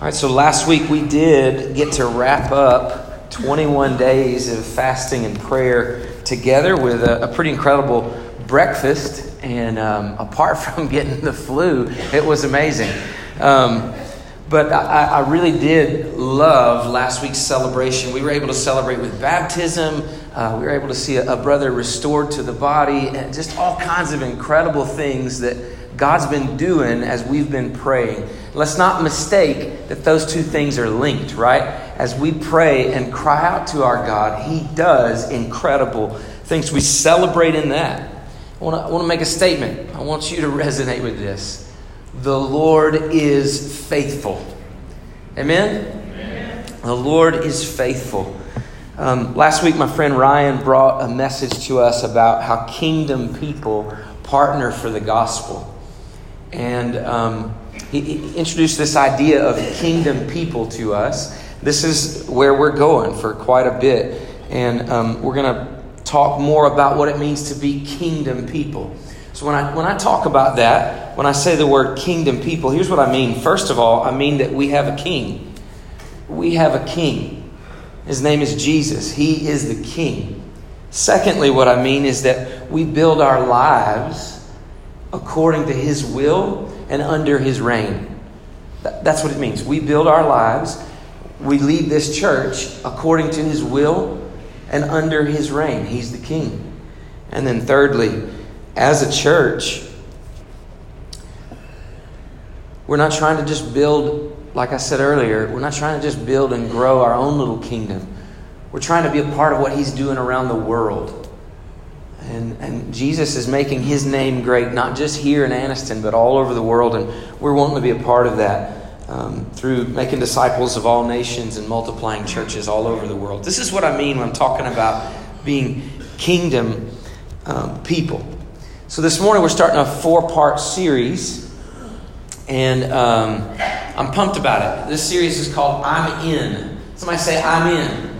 All right, so last week we did get to wrap up 21 days of fasting and prayer together with a, a pretty incredible breakfast. And um, apart from getting the flu, it was amazing. Um, but I, I, really did love last week's celebration. We were able to celebrate with baptism. Uh, we were able to see a, a brother restored to the body, and just all kinds of incredible things that God's been doing as we've been praying. Let's not mistake that those two things are linked, right? As we pray and cry out to our God, He does incredible things. We celebrate in that. I want to, make a statement. I want you to resonate with this. The Lord is faithful. Amen? Amen. The Lord is faithful. Um, last week, my friend Ryan brought a message to us about how kingdom people partner for the gospel. And um, he, he, introduced this idea of kingdom people to us. This is where we're going for quite a bit. And um, we're going to talk more about what it means to be kingdom people. So when I, when I talk about that, when I say the word kingdom people, here's what I mean. First of all, I mean that we have a king. We have a king. His name is Jesus. He is the king. Secondly, what I mean is that we build our lives according to His will and under His reign. That's what it means. We build our lives, we lead this church according to His will and under His reign. He's the King. And then, thirdly, as a church, we're not trying to just build, like I said earlier, we're not trying to just build and grow our own little kingdom. We're trying to be a part of what He's doing around the world. And, and Jesus is making his name great, not just here in Anniston, but all over the world. And we're wanting to be a part of that um, through making disciples of all nations and multiplying churches all over the world. This is what I mean when I'm talking about being kingdom um, people. So this morning we're starting a four part series. And um, I'm pumped about it. This series is called I'm In. Somebody say, I'm in.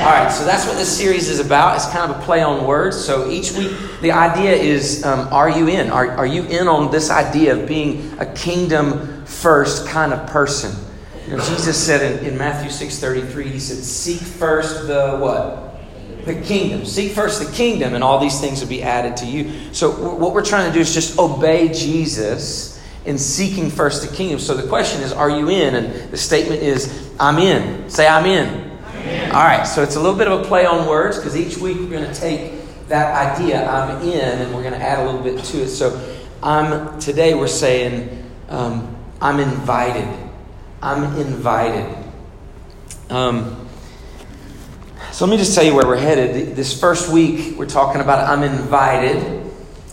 All right, so that's what this series is about. It's kind of a play on words. So each week, the idea is um, are you in? Are, are you in on this idea of being a kingdom first kind of person? You know, Jesus said in, in Matthew 6.33, he said, seek first the what? The kingdom. Seek first the kingdom, and all these things will be added to you. So what we're trying to do is just obey Jesus in seeking first the kingdom. So the question is, are you in? And the statement is, I'm in. Say, I'm in. All right, so it's a little bit of a play on words because each week we're going to take that idea, I'm in, and we're going to add a little bit to it. So I'm today we're saying um, I'm invited. I'm invited. Um, so let me just tell you where we're headed. This first week we're talking about I'm invited,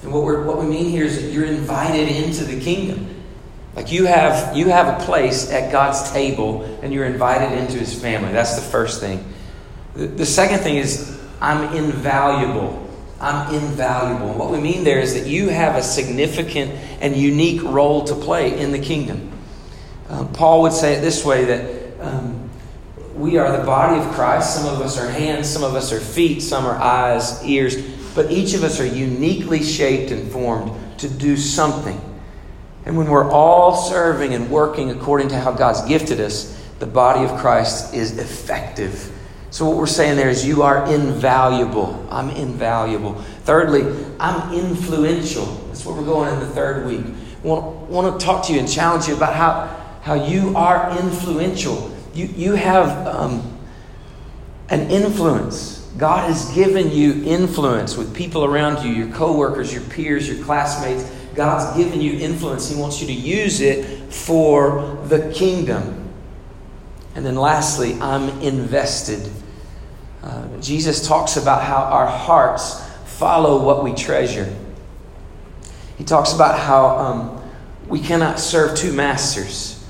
and what, we're, what we mean here is that you're invited into the kingdom. Like you have you have a place at God's table and you're invited into his family. That's the first thing. The, the second thing is I'm invaluable. I'm invaluable. what we mean there is that you have a significant and unique role to play in the kingdom. Uh, Paul would say it this way that um, we are the body of Christ. Some of us are hands, some of us are feet, some are eyes, ears, but each of us are uniquely shaped and formed to do something. And when we're all serving and working according to how God's gifted us, the body of Christ is effective. So, what we're saying there is, you are invaluable. I'm invaluable. Thirdly, I'm influential. That's where we're going in the third week. I want, want to talk to you and challenge you about how, how you are influential. You, you have um, an influence. God has given you influence with people around you, your coworkers, your peers, your classmates. God's given you influence. He wants you to use it for the kingdom. And then lastly, I'm invested. Uh, Jesus talks about how our hearts follow what we treasure. He talks about how um, we cannot serve two masters.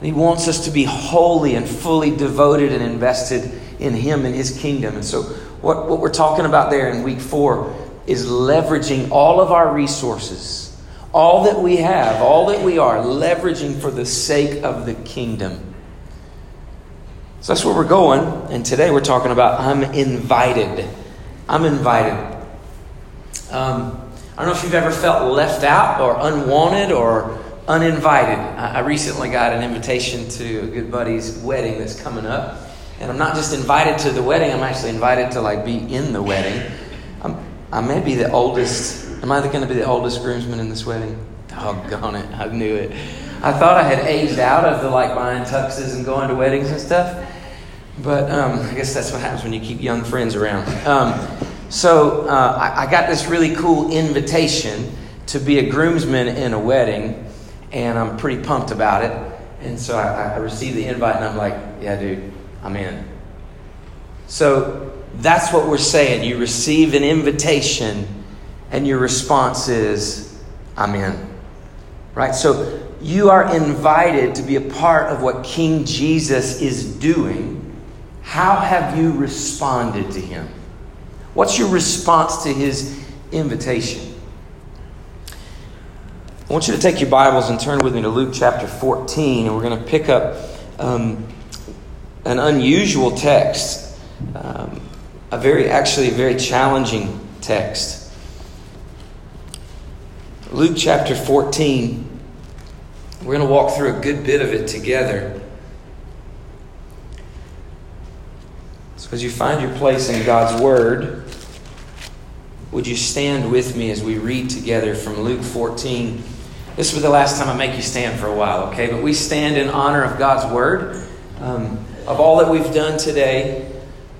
He wants us to be wholly and fully devoted and invested in Him and His kingdom. And so, what, what we're talking about there in week four is leveraging all of our resources all that we have, all that we are, leveraging for the sake of the kingdom. So that's where we're going. And today we're talking about I'm invited. I'm invited. Um, I don't know if you've ever felt left out or unwanted or uninvited. I recently got an invitation to a good buddy's wedding that's coming up. And I'm not just invited to the wedding, I'm actually invited to like be in the wedding. I'm, I may be the oldest. Am I going to be the oldest groomsman in this wedding? Doggone it. I knew it. I thought I had aged out of the like buying tuxes and going to weddings and stuff. But um, I guess that's what happens when you keep young friends around. Um, so uh, I, I got this really cool invitation to be a groomsman in a wedding, and I'm pretty pumped about it. And so I, I received the invite, and I'm like, yeah, dude, I'm in. So that's what we're saying. You receive an invitation, and your response is, I'm in. Right? So you are invited to be a part of what King Jesus is doing. How have you responded to him? What's your response to his invitation? I want you to take your Bibles and turn with me to Luke chapter 14, and we're going to pick up um, an unusual text, um, a very, actually, a very challenging text. Luke chapter 14, we're going to walk through a good bit of it together. So, as you find your place in God's Word, would you stand with me as we read together from Luke 14? This will be the last time I make you stand for a while, okay? But we stand in honor of God's word, um, of all that we've done today,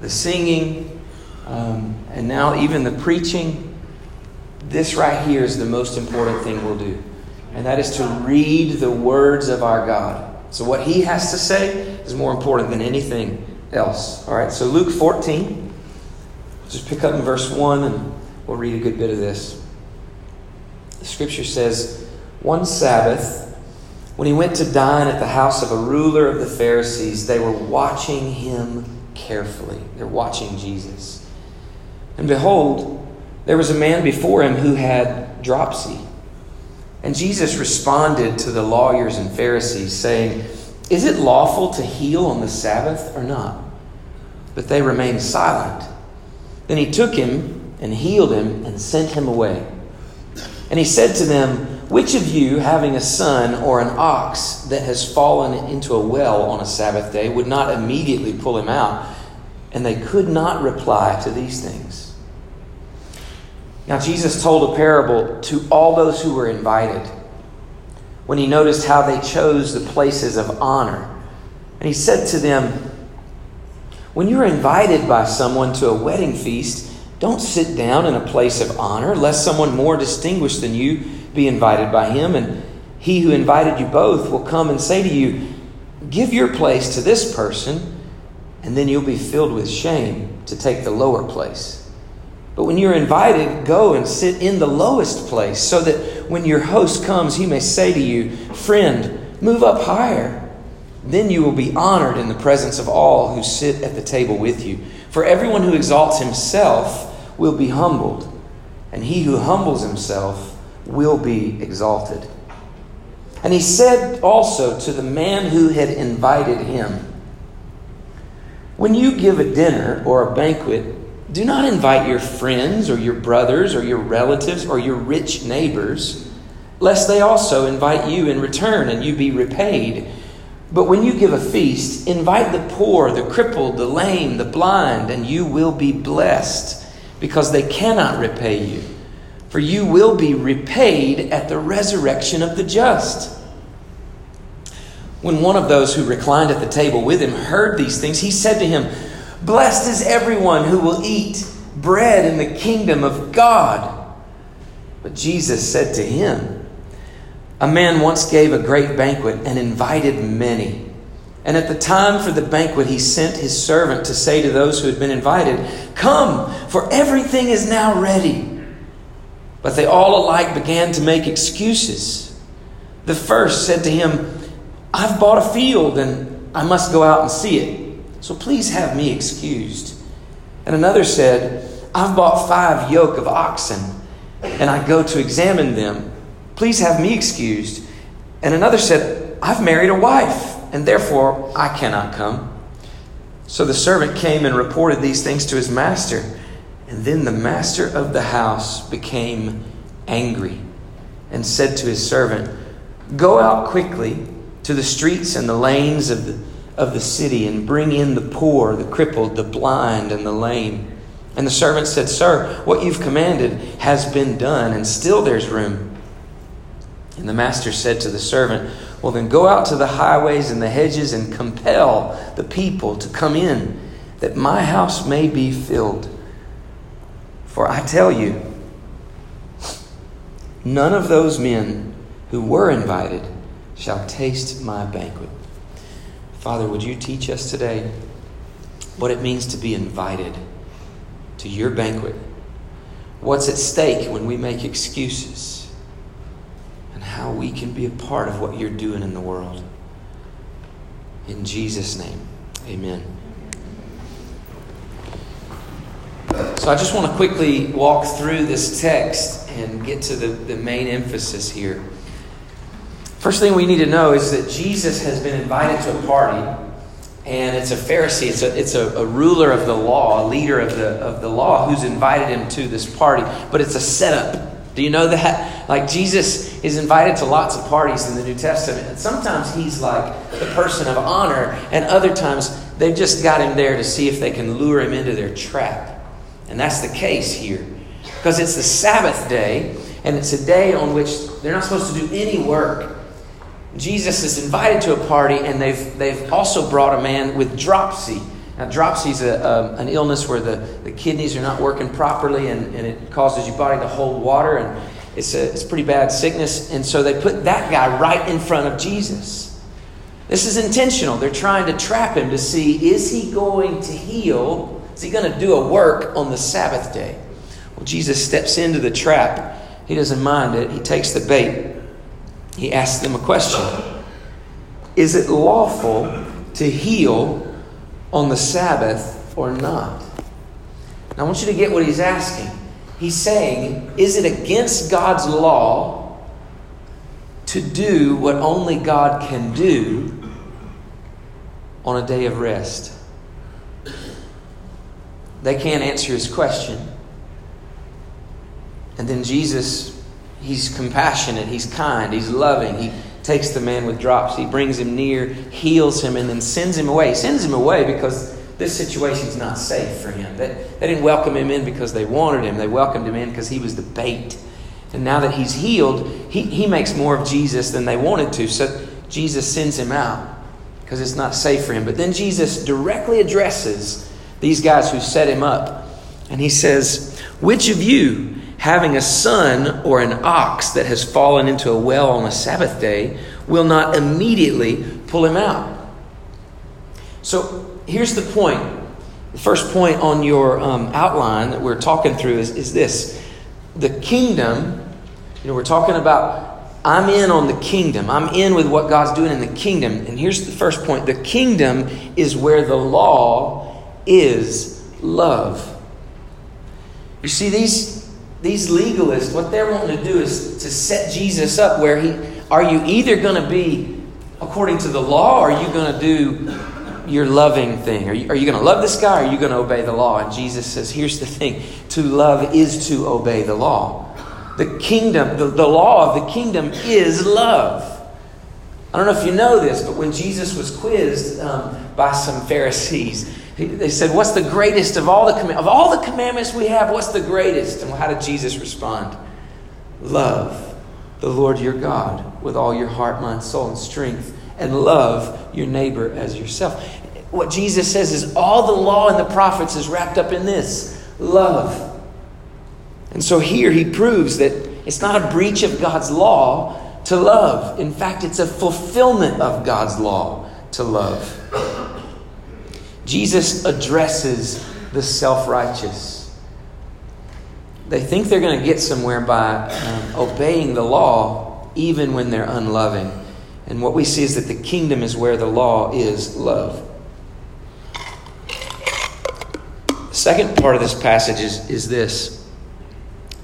the singing, um, and now even the preaching. This right here is the most important thing we'll do, and that is to read the words of our God. So, what He has to say is more important than anything else. All right, so Luke 14, just pick up in verse 1 and we'll read a good bit of this. The scripture says, one Sabbath, when he went to dine at the house of a ruler of the Pharisees, they were watching him carefully. They're watching Jesus. And behold, there was a man before him who had dropsy. And Jesus responded to the lawyers and Pharisees, saying, Is it lawful to heal on the Sabbath or not? But they remained silent. Then he took him and healed him and sent him away. And he said to them, which of you, having a son or an ox that has fallen into a well on a Sabbath day, would not immediately pull him out? And they could not reply to these things. Now, Jesus told a parable to all those who were invited when he noticed how they chose the places of honor. And he said to them, When you're invited by someone to a wedding feast, don't sit down in a place of honor, lest someone more distinguished than you be invited by him, and he who invited you both will come and say to you, Give your place to this person, and then you'll be filled with shame to take the lower place. But when you're invited, go and sit in the lowest place, so that when your host comes, he may say to you, Friend, move up higher. Then you will be honored in the presence of all who sit at the table with you. For everyone who exalts himself will be humbled, and he who humbles himself will be exalted. And he said also to the man who had invited him, When you give a dinner or a banquet, do not invite your friends or your brothers or your relatives or your rich neighbors, lest they also invite you in return and you be repaid. But when you give a feast, invite the poor, the crippled, the lame, the blind, and you will be blessed, because they cannot repay you for you will be repaid at the resurrection of the just. When one of those who reclined at the table with him heard these things, he said to him, Blessed is everyone who will eat bread in the kingdom of God. But Jesus said to him, A man once gave a great banquet and invited many. And at the time for the banquet, he sent his servant to say to those who had been invited, Come, for everything is now ready. But they all alike began to make excuses. The first said to him, I've bought a field and I must go out and see it. So please have me excused. And another said, I've bought five yoke of oxen and I go to examine them. Please have me excused. And another said, I've married a wife and therefore I cannot come. So the servant came and reported these things to his master. And then the master of the house became angry and said to his servant, Go out quickly to the streets and the lanes of the, of the city and bring in the poor, the crippled, the blind, and the lame. And the servant said, Sir, what you've commanded has been done, and still there's room. And the master said to the servant, Well, then go out to the highways and the hedges and compel the people to come in, that my house may be filled. For I tell you, none of those men who were invited shall taste my banquet. Father, would you teach us today what it means to be invited to your banquet? What's at stake when we make excuses? And how we can be a part of what you're doing in the world. In Jesus' name, amen. So I just want to quickly walk through this text and get to the, the main emphasis here. First thing we need to know is that Jesus has been invited to a party, and it's a Pharisee, it's a, it's a, a ruler of the law, a leader of the, of the law who's invited him to this party, but it's a setup. Do you know that? Like Jesus is invited to lots of parties in the New Testament, and sometimes he's like the person of honor, and other times they've just got him there to see if they can lure him into their trap. And that's the case here. Because it's the Sabbath day, and it's a day on which they're not supposed to do any work. Jesus is invited to a party, and they've, they've also brought a man with dropsy. Now, dropsy is a, um, an illness where the, the kidneys are not working properly, and, and it causes your body to hold water, and it's a, it's pretty bad sickness. And so they put that guy right in front of Jesus. This is intentional. They're trying to trap him to see is he going to heal? Is he going to do a work on the Sabbath day? Well, Jesus steps into the trap. He doesn't mind it. He takes the bait he asked them a question Is it lawful to heal on the Sabbath or not? Now, I want you to get what he's asking. He's saying, Is it against God's law to do what only God can do on a day of rest? They can't answer his question. And then Jesus He's compassionate, he's kind, he's loving. He takes the man with drops, he brings him near, heals him, and then sends him away. He sends him away because this situation is not safe for him. They, they didn't welcome him in because they wanted him, they welcomed him in because he was the bait. And now that he's healed, he, he makes more of Jesus than they wanted to. So Jesus sends him out because it's not safe for him. But then Jesus directly addresses these guys who set him up. And he says, Which of you, having a son or an ox that has fallen into a well on a Sabbath day will not immediately pull him out. So here's the point. The first point on your um, outline that we're talking through is, is this the kingdom, you know, we're talking about I'm in on the kingdom. I'm in with what God's doing in the kingdom. And here's the first point the kingdom is where the law is love. You see, these, these legalists, what they're wanting to do is to set Jesus up where he are you either going to be according to the law or are you going to do your loving thing? Are you, are you going to love this guy or are you going to obey the law? And Jesus says, here's the thing to love is to obey the law. The kingdom, the, the law of the kingdom is love. I don't know if you know this, but when Jesus was quizzed um, by some Pharisees, they said, What's the greatest of all the commandments? Of all the commandments we have, what's the greatest? And how did Jesus respond? Love the Lord your God with all your heart, mind, soul, and strength, and love your neighbor as yourself. What Jesus says is all the law and the prophets is wrapped up in this love. And so here he proves that it's not a breach of God's law to love. In fact, it's a fulfillment of God's law to love. Jesus addresses the self righteous. They think they're going to get somewhere by um, obeying the law, even when they're unloving. And what we see is that the kingdom is where the law is love. The second part of this passage is, is this.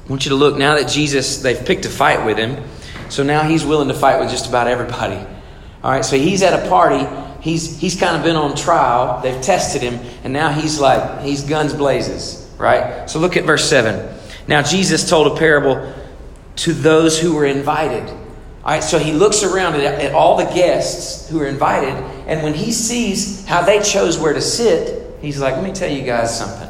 I want you to look now that Jesus, they've picked a fight with him. So now he's willing to fight with just about everybody. All right, so he's at a party he's he's kind of been on trial. They've tested him, and now he's like he's guns blazes, right? So look at verse seven. Now Jesus told a parable to those who were invited. All right, so he looks around at, at all the guests who are invited, and when he sees how they chose where to sit, he's like, let me tell you guys something.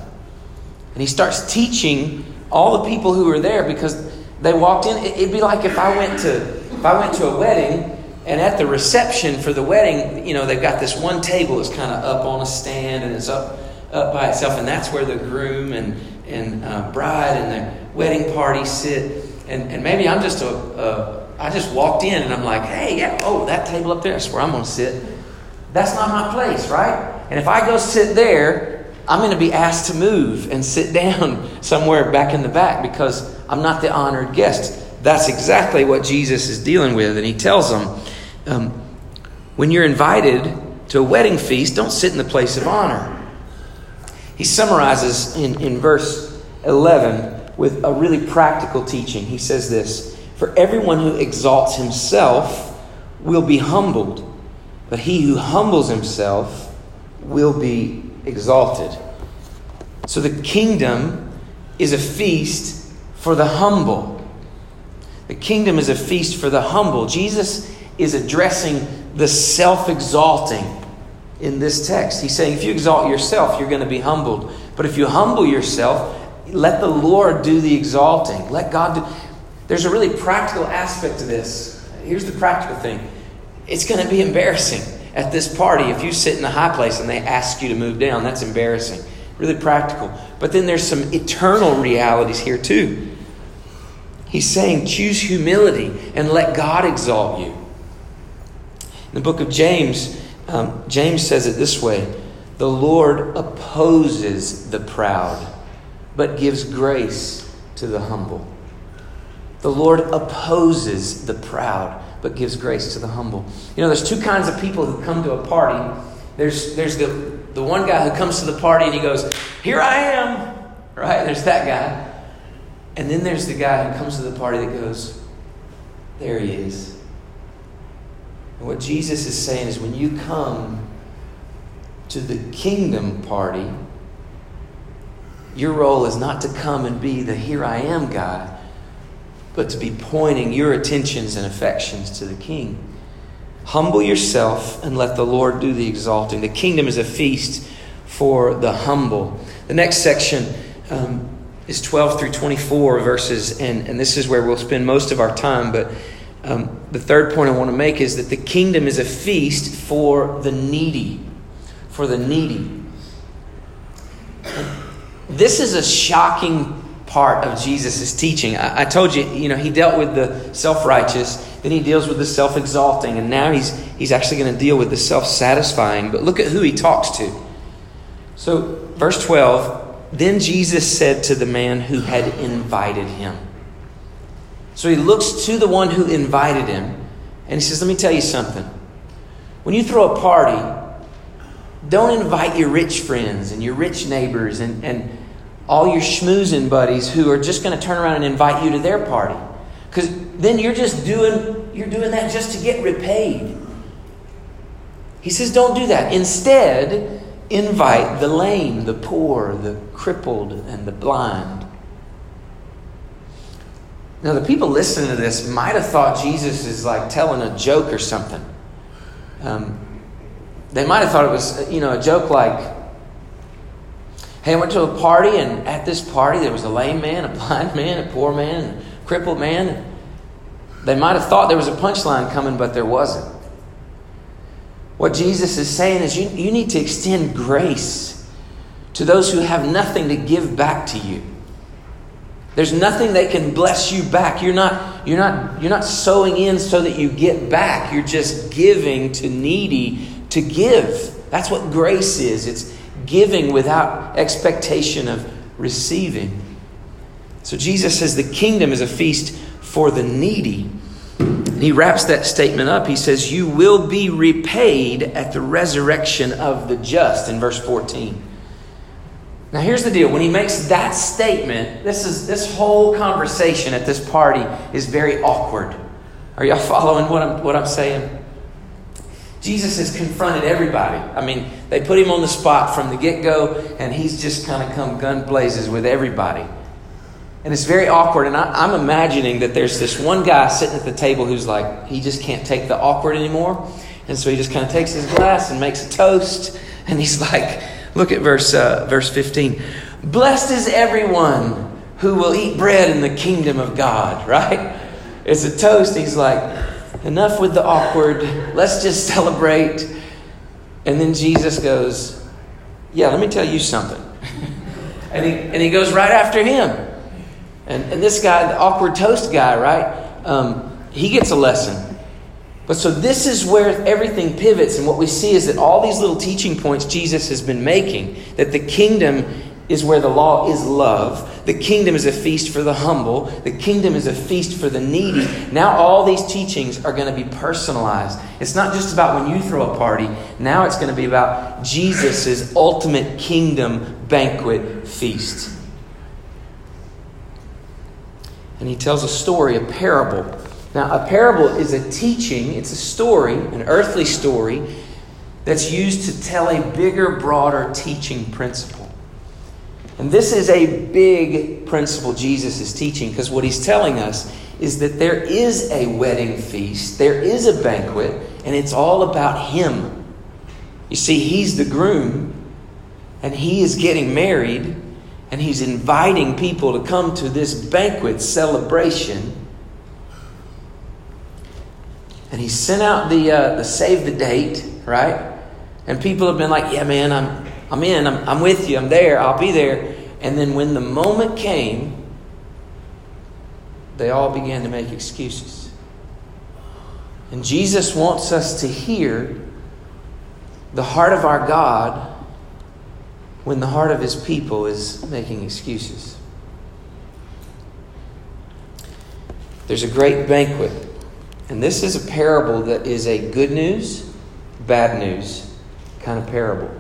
And he starts teaching all the people who were there because they walked in. It'd be like if I went to if I went to a wedding and at the reception for the wedding, you know, they've got this one table that's kind of up on a stand and it's up up by itself, and that's where the groom and and uh, bride and the wedding party sit. And and maybe I'm just a, a I just walked in and I'm like, hey, yeah, oh, that table up there, that's where I'm going to sit. That's not my place, right? And if I go sit there, I'm going to be asked to move and sit down somewhere back in the back because I'm not the honored guest. That's exactly what Jesus is dealing with. And he tells them um, when you're invited to a wedding feast, don't sit in the place of honor. He summarizes in, in verse 11 with a really practical teaching. He says this For everyone who exalts himself will be humbled, but he who humbles himself will be exalted. So the kingdom is a feast for the humble. The kingdom is a feast for the humble. Jesus is addressing the self exalting in this text. He's saying if you exalt yourself, you're going to be humbled. But if you humble yourself, let the Lord do the exalting. Let God do. There's a really practical aspect to this. Here's the practical thing it's going to be embarrassing at this party if you sit in a high place and they ask you to move down. That's embarrassing. Really practical. But then there's some eternal realities here, too. He's saying, choose humility and let God exalt you. In the book of James, um, James says it this way The Lord opposes the proud, but gives grace to the humble. The Lord opposes the proud, but gives grace to the humble. You know, there's two kinds of people who come to a party. There's, there's the, the one guy who comes to the party and he goes, Here I am, right? There's that guy. And then there's the guy who comes to the party that goes, There he is. And what Jesus is saying is when you come to the kingdom party, your role is not to come and be the here I am guy, but to be pointing your attentions and affections to the king. Humble yourself and let the Lord do the exalting. The kingdom is a feast for the humble. The next section um, is 12 through 24 verses, and, and this is where we'll spend most of our time. But um, the third point I want to make is that the kingdom is a feast for the needy. For the needy. This is a shocking part of Jesus' teaching. I, I told you, you know, he dealt with the self righteous, then he deals with the self exalting, and now he's, he's actually going to deal with the self satisfying. But look at who he talks to. So, verse 12 Then Jesus said to the man who had invited him, so he looks to the one who invited him and he says, Let me tell you something. When you throw a party, don't invite your rich friends and your rich neighbors and, and all your schmoozing buddies who are just going to turn around and invite you to their party. Because then you're just doing you're doing that just to get repaid. He says, don't do that. Instead, invite the lame, the poor, the crippled, and the blind. Now, the people listening to this might have thought Jesus is like telling a joke or something. Um, they might have thought it was, you know, a joke like, hey, I went to a party, and at this party there was a lame man, a blind man, a poor man, a crippled man. They might have thought there was a punchline coming, but there wasn't. What Jesus is saying is you, you need to extend grace to those who have nothing to give back to you. There's nothing that can bless you back. You're not, you're not, you're not sowing in so that you get back. You're just giving to needy to give. That's what grace is. It's giving without expectation of receiving. So Jesus says the kingdom is a feast for the needy. And he wraps that statement up. He says, You will be repaid at the resurrection of the just in verse 14. Now here's the deal. When he makes that statement, this is this whole conversation at this party is very awkward. Are y'all following what I'm what I'm saying? Jesus has confronted everybody. I mean, they put him on the spot from the get-go, and he's just kind of come gun blazes with everybody. And it's very awkward. And I, am I'm imagining that there's this one guy sitting at the table who's like, he just can't take the awkward anymore. And so he just kind of takes his glass and makes a toast. And he's like, look at verse, uh, verse 15. Blessed is everyone who will eat bread in the kingdom of God, right? It's a toast. He's like, enough with the awkward. Let's just celebrate. And then Jesus goes, Yeah, let me tell you something. and, he, and he goes right after him. And, and this guy, the awkward toast guy, right? Um, he gets a lesson. But so this is where everything pivots, and what we see is that all these little teaching points Jesus has been making that the kingdom is where the law is love. The kingdom is a feast for the humble. The kingdom is a feast for the needy. Now, all these teachings are going to be personalized. It's not just about when you throw a party, now it's going to be about Jesus' ultimate kingdom banquet feast. And he tells a story, a parable. Now, a parable is a teaching, it's a story, an earthly story, that's used to tell a bigger, broader teaching principle. And this is a big principle Jesus is teaching because what he's telling us is that there is a wedding feast, there is a banquet, and it's all about him. You see, he's the groom, and he is getting married, and he's inviting people to come to this banquet celebration. And he sent out the, uh, the save the date, right? And people have been like, yeah, man, I'm, I'm in, I'm, I'm with you, I'm there, I'll be there. And then when the moment came, they all began to make excuses. And Jesus wants us to hear the heart of our God when the heart of his people is making excuses. There's a great banquet, and this is a parable that is a good news, bad news kind of parable.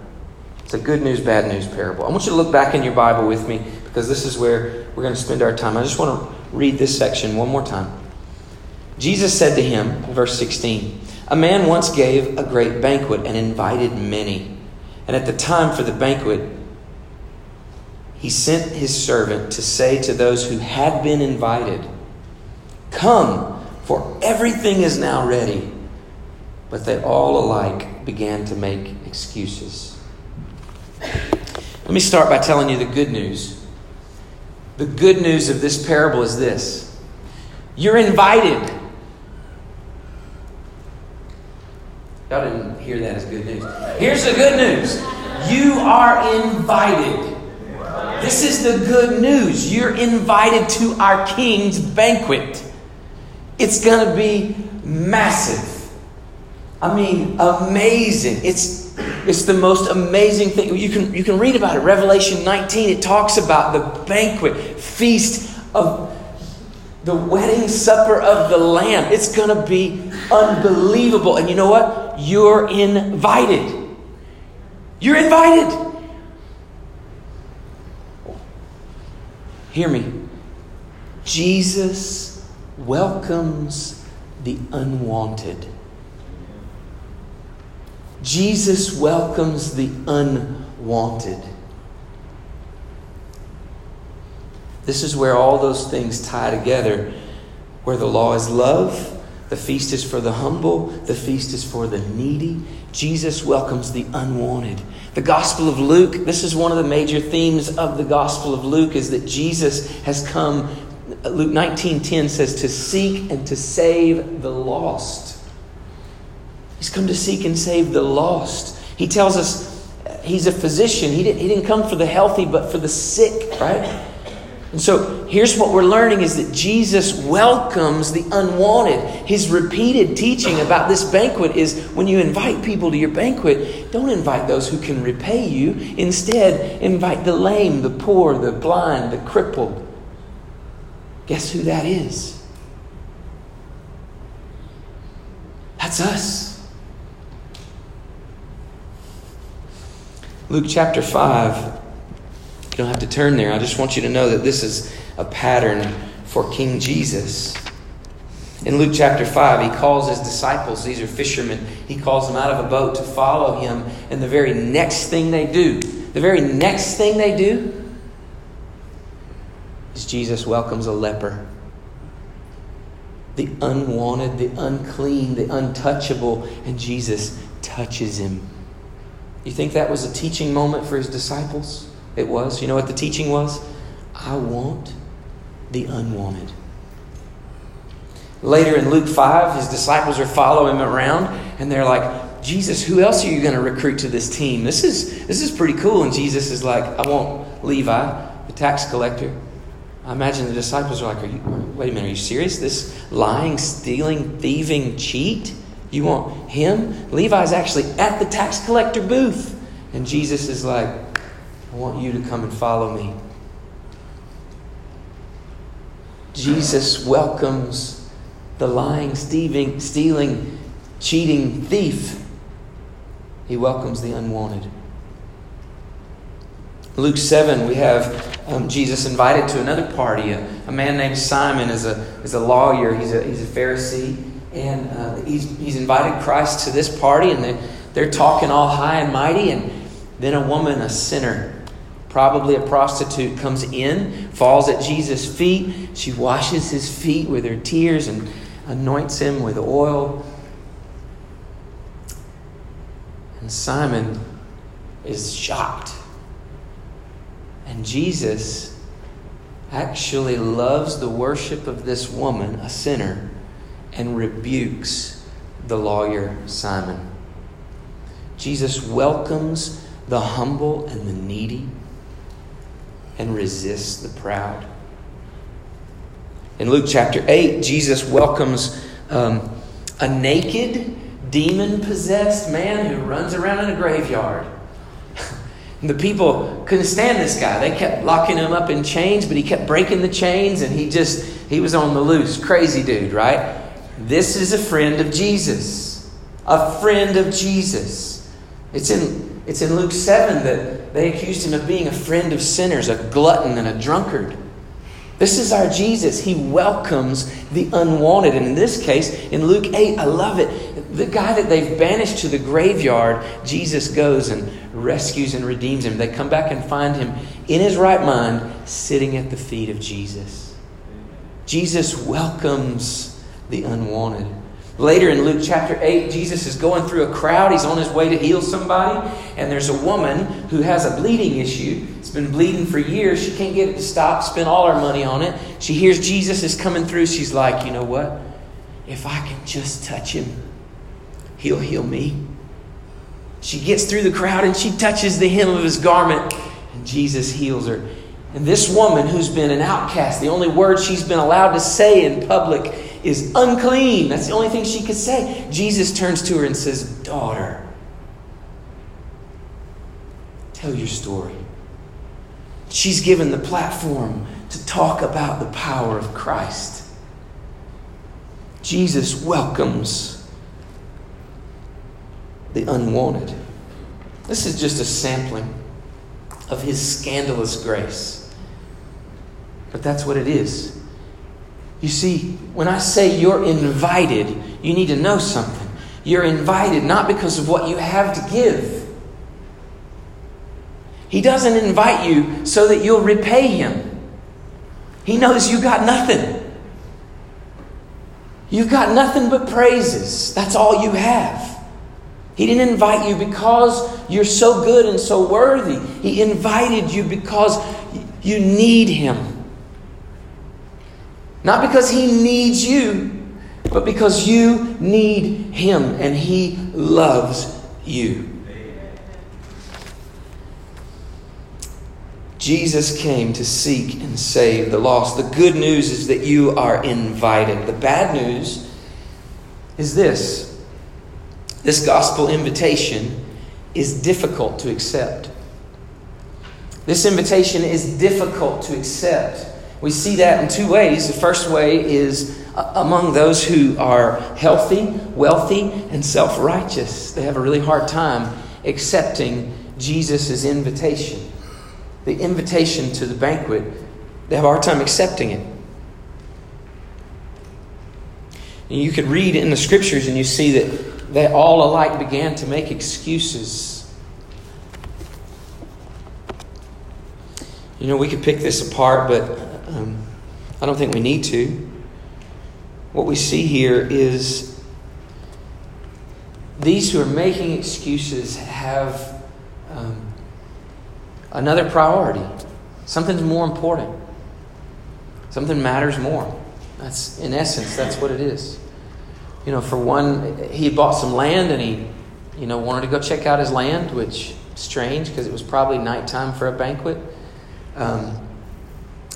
It's a good news, bad news parable. I want you to look back in your Bible with me because this is where we're going to spend our time. I just want to read this section one more time. Jesus said to him, verse 16, A man once gave a great banquet and invited many. And at the time for the banquet, he sent his servant to say to those who had been invited, Come, for everything is now ready. But they all alike began to make excuses. Let me start by telling you the good news. The good news of this parable is this you're invited. Y'all didn't hear that as good news. Here's the good news you are invited. This is the good news. You're invited to our King's banquet. It's going to be massive. I mean, amazing. It's it's the most amazing thing. You can, you can read about it. Revelation 19, it talks about the banquet, feast of the wedding supper of the Lamb. It's going to be unbelievable. And you know what? You're invited. You're invited. Hear me. Jesus welcomes the unwanted. Jesus welcomes the unwanted. This is where all those things tie together, where the law is love, the feast is for the humble, the feast is for the needy. Jesus welcomes the unwanted. The Gospel of Luke, this is one of the major themes of the Gospel of Luke, is that Jesus has come, Luke 19:10 says, to seek and to save the lost. He's come to seek and save the lost. He tells us uh, he's a physician. He didn't, he didn't come for the healthy, but for the sick, right? And so here's what we're learning is that Jesus welcomes the unwanted. His repeated teaching about this banquet is when you invite people to your banquet, don't invite those who can repay you. Instead, invite the lame, the poor, the blind, the crippled. Guess who that is? That's us. Luke chapter 5. You don't have to turn there. I just want you to know that this is a pattern for King Jesus. In Luke chapter 5, he calls his disciples, these are fishermen, he calls them out of a boat to follow him. And the very next thing they do, the very next thing they do, is Jesus welcomes a leper. The unwanted, the unclean, the untouchable, and Jesus touches him. You think that was a teaching moment for his disciples? It was. You know what the teaching was? I want the unwanted. Later in Luke 5, his disciples are following him around and they're like, Jesus, who else are you going to recruit to this team? This is, this is pretty cool. And Jesus is like, I want Levi, the tax collector. I imagine the disciples are like, are you, wait a minute, are you serious? This lying, stealing, thieving cheat? You want him? Levi's actually at the tax collector booth. And Jesus is like, I want you to come and follow me. Jesus welcomes the lying, stealing, stealing, cheating thief. He welcomes the unwanted. Luke 7, we have um, Jesus invited to another party. A, a, man named Simon is a, is a lawyer, he's a, he's a Pharisee, and uh, he's, he's invited Christ to this party, and they, they're talking all high and mighty. And then a woman, a sinner, probably a prostitute, comes in, falls at Jesus' feet. She washes his feet with her tears and anoints him with oil. And Simon is shocked. And Jesus actually loves the worship of this woman, a sinner, and rebukes the lawyer Simon. Jesus welcomes the humble and the needy and resists the proud. In Luke chapter 8, Jesus welcomes um, a naked, demon possessed man who runs around in a graveyard. The people couldn't stand this guy. They kept locking him up in chains, but he kept breaking the chains and he just, he was on the loose. Crazy dude, right? This is a friend of Jesus. A friend of Jesus. It's in, it's in Luke 7 that they accused him of being a friend of sinners, a glutton, and a drunkard. This is our Jesus. He welcomes the unwanted. And in this case, in Luke 8, I love it. The guy that they've banished to the graveyard, Jesus goes and rescues and redeems him. They come back and find him in his right mind, sitting at the feet of Jesus. Jesus welcomes the unwanted. Later in Luke chapter 8, Jesus is going through a crowd. He's on his way to heal somebody. And there's a woman who has a bleeding issue. It's been bleeding for years. She can't get it to stop, spend all her money on it. She hears Jesus is coming through. She's like, you know what? If I can just touch him, he'll heal me. She gets through the crowd and she touches the hem of his garment, and Jesus heals her. And this woman who's been an outcast, the only word she's been allowed to say in public is unclean. That's the only thing she could say. Jesus turns to her and says, Daughter, tell your story. She's given the platform to talk about the power of Christ. Jesus welcomes the unwanted. This is just a sampling of his scandalous grace. But that's what it is. You see, when I say you're invited, you need to know something. You're invited not because of what you have to give. He doesn't invite you so that you'll repay him. He knows you got nothing. You've got nothing but praises. That's all you have. He didn't invite you because you're so good and so worthy. He invited you because you need him. Not because he needs you, but because you need him and he loves you. Jesus came to seek and save the lost. The good news is that you are invited. The bad news is this this gospel invitation is difficult to accept. This invitation is difficult to accept. We see that in two ways. The first way is uh, among those who are healthy, wealthy, and self righteous. They have a really hard time accepting Jesus' invitation. The invitation to the banquet, they have a hard time accepting it. And you could read in the scriptures and you see that they all alike began to make excuses you know, we could pick this apart, but Um, I don't think we need to. What we see here is these who are making excuses have um, another priority. Something's more important. Something matters more. That's in essence, that's what it is. You know, for one, he bought some land and he, you know, wanted to go check out his land, which strange because it was probably nighttime for a banquet. Um,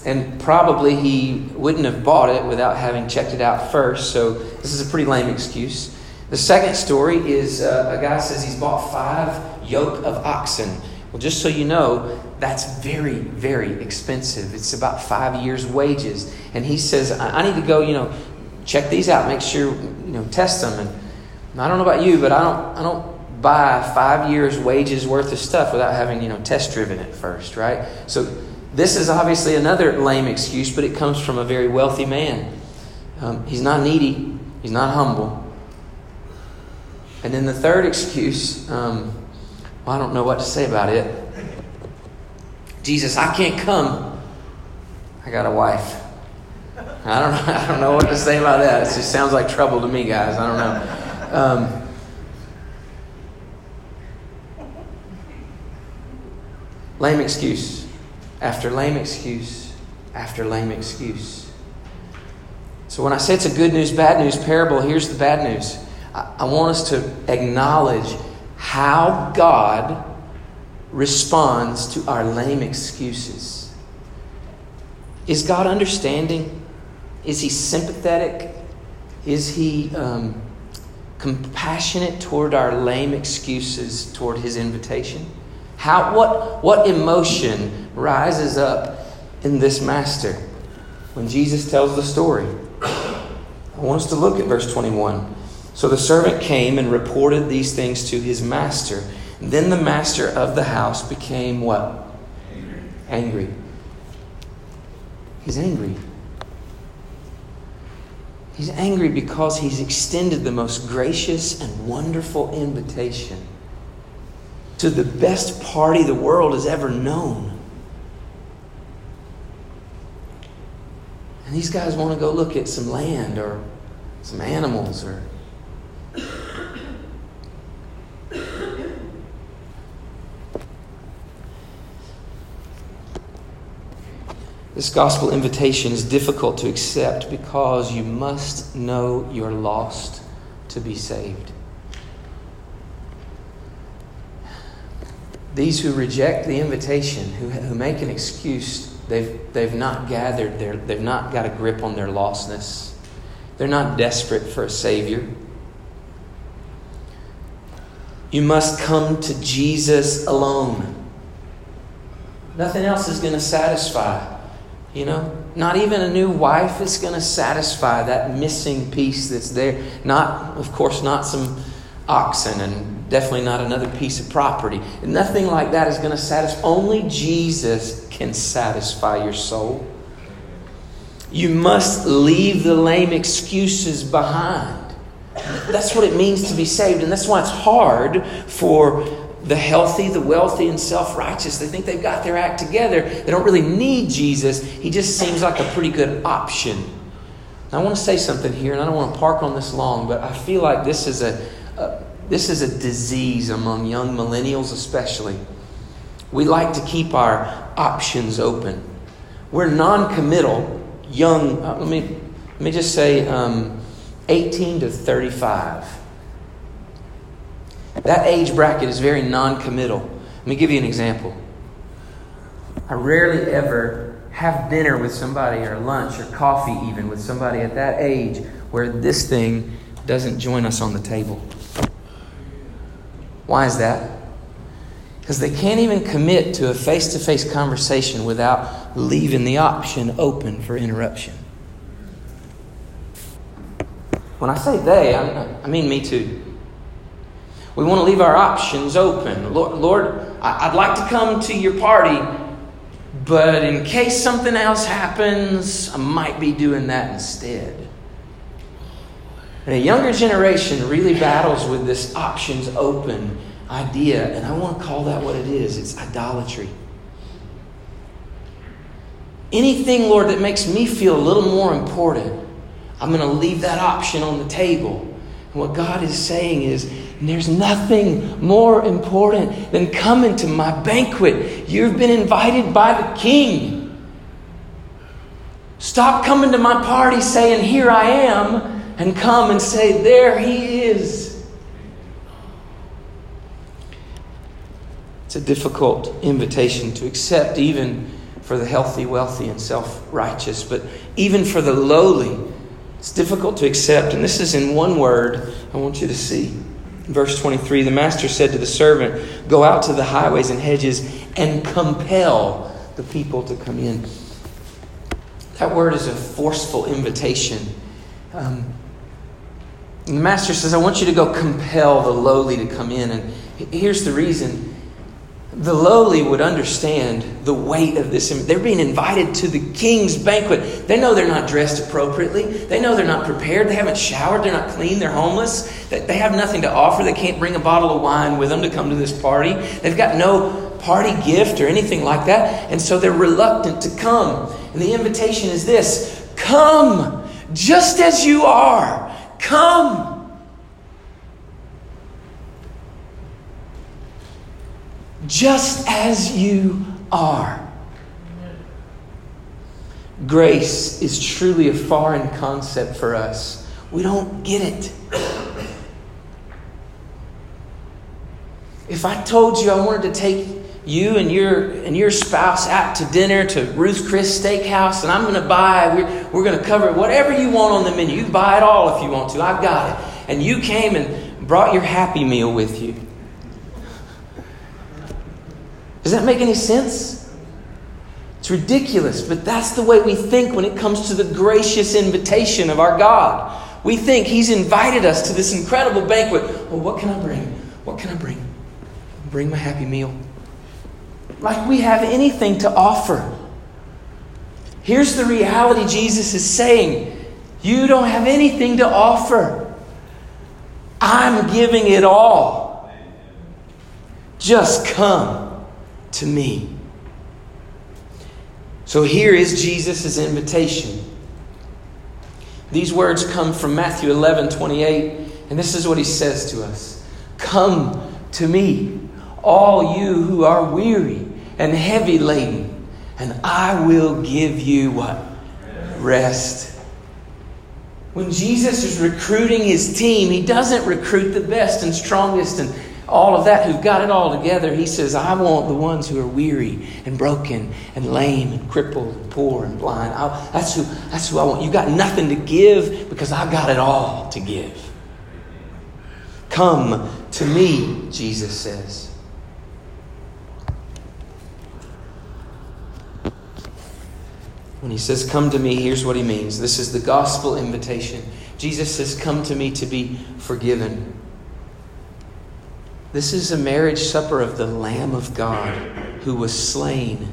and probably he wouldn't have bought it without having checked it out first. So this is a pretty lame excuse. The second story is uh, a guy says he's bought five yoke of oxen. Well, just so you know, that's very, very expensive. It's about five years' wages. And he says, I, I need to go, you know, check these out, make sure, you know, test them. And I don't know about you, but I don't, I don't buy five years' wages worth of stuff without having, you know, test driven it first, right? So this is obviously another lame excuse, but it comes from a very wealthy man. Um, he's not needy, he's not humble. And then the third excuse, um, well, I don't know what to say about it. Jesus, I can't come. I got a wife. I don't know. I don't know what to say about that. It just sounds like trouble to me, guys. I don't know. Um, lame excuse after lame excuse after lame excuse. So when I say it's a good news, bad news parable, here's the bad news. I, I want us to acknowledge how God responds to our lame excuses. Is God understanding? Is He sympathetic? Is He um, compassionate toward our lame excuses toward His invitation? How, what, what emotion rises up in this master when Jesus tells the story? I want us to look at verse 21. So the servant came and reported these things to his master. Then the master of the house became what? Angry. angry. He's angry. He's angry because he's extended the most gracious and wonderful invitation to the best party the world has ever known. And these guys want to go look at some land or some animals or This gospel invitation is difficult to accept because you must know you're lost to be saved. These who reject the invitation, who, who make an excuse, they've, they've not gathered their, they've not got a grip on their lostness. They're not desperate for a Savior. You must come to Jesus alone. Nothing else is going to satisfy. You know, not even a new wife is going to satisfy that missing piece that's there. Not, of course, not some oxen and definitely not another piece of property. Nothing like that is going to satisfy. Only Jesus can satisfy your soul. You must leave the lame excuses behind. That's what it means to be saved. And that's why it's hard for the healthy, the wealthy, and self righteous. They think they've got their act together. They don't really need Jesus. He just seems like a pretty good option. I want to say something here, and I don't want to park on this long, but I feel like this is a, a this is a disease among young millennials, especially. We like to keep our options open. We're non committal, young, uh, let, me, let me just say um, 18 to 35. That age bracket is very non committal. Let me give you an example. I rarely ever have dinner with somebody or lunch or coffee even with somebody at that age where this thing doesn't join us on the table. Why is that? Because they can't even commit to a face to face conversation without leaving the option open for interruption. When I say they, I mean me too. We want to leave our options open. Lord, Lord, I'd like to come to your party, but in case something else happens, I might be doing that instead. And a younger generation really battles with this options open idea, and I want to call that what it is it's idolatry. anything, Lord, that makes me feel a little more important, I'm going to leave that option on the table. And what God is saying is, there's nothing more important than coming to my banquet. You've been invited by the King. Stop coming to my party saying, Here I am, and come and say, There he is. It's a difficult invitation to accept, even for the healthy, wealthy, and self righteous, but even for the lowly, it's difficult to accept. And this is in one word I want you to see. Verse 23 The master said to the servant, Go out to the highways and hedges and compel the people to come in. That word is a forceful invitation. Um, the master says, I want you to go compel the lowly to come in. And here's the reason the lowly would understand the weight of this. They're being invited to the king's banquet. They know they're not dressed appropriately. They know they're not prepared. They haven't showered. They're not clean. They're homeless. They have nothing to offer. They can't bring a bottle of wine with them to come to this party. They've got no party gift or anything like that. And so they're reluctant to come. And the invitation is this come just as you are. Come. Just as you are. Grace is truly a foreign concept for us. We don't get it. If I told you I wanted to take you and your and your spouse out to dinner to Ruth Chris Steakhouse, and I'm going to buy. We're, we're going to cover whatever you want on the menu. You buy it all if you want to. I've got it. And you came and brought your Happy Meal with you. Does that make any sense? It's ridiculous, but that's the way we think when it comes to the gracious invitation of our God. We think He's invited us to this incredible banquet. Well, what can I bring? What can I bring? Bring my Happy Meal like we have anything to offer. Here's the reality Jesus is saying you don't have anything to offer. I'm giving it all. Just come to me. So here is Jesus' invitation. These words come from Matthew 11 28, and this is what he says to us Come to me, all you who are weary and heavy laden, and I will give you what? Rest. When Jesus is recruiting his team, he doesn't recruit the best and strongest and all of that who've got it all together. He says, I want the ones who are weary and broken and lame and crippled and poor and blind. I, that's, who, that's who I want. You got nothing to give because I've got it all to give. Come to me, Jesus says. When he says, Come to me, here's what he means. This is the gospel invitation. Jesus says, Come to me to be forgiven. This is a marriage supper of the Lamb of God who was slain.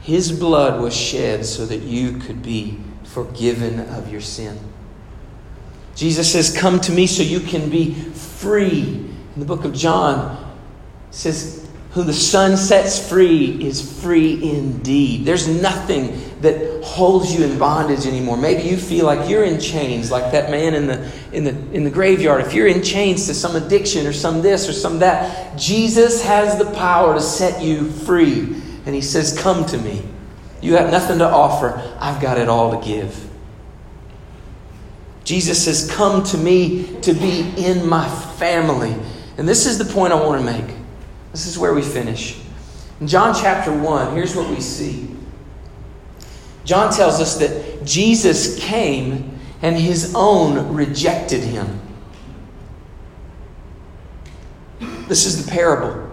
His blood was shed so that you could be forgiven of your sin. Jesus says, Come to me so you can be free. In the book of John, says, who the Son sets free is free indeed. There's nothing that holds you in bondage anymore. Maybe you feel like you're in chains, like that man in the, in the, in the graveyard. If you're in chains to some addiction or some this or some that, Jesus has the power to set you free. And he says, Come to me. You have nothing to offer, I've got it all to give. Jesus says, Come to me to be in my family. And this is the point I want to make. This is where we finish. In John chapter 1, here's what we see. John tells us that Jesus came and his own rejected him. This is the parable.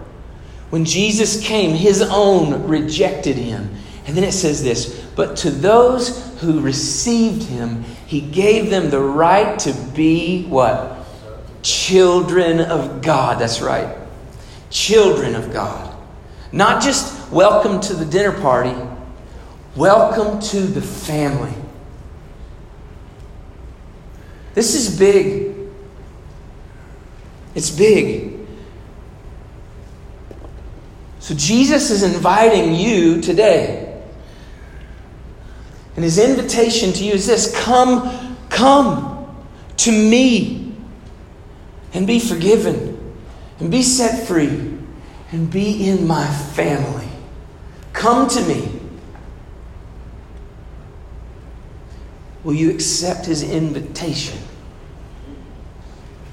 When Jesus came, his own rejected him. And then it says this But to those who received him, he gave them the right to be what? Children of God. That's right children of God. Not just welcome to the dinner party, welcome to the family. This is big. It's big. So Jesus is inviting you today. And his invitation to you is this come, come to me and be forgiven and be set free and be in my family. Come to me. Will you accept his invitation?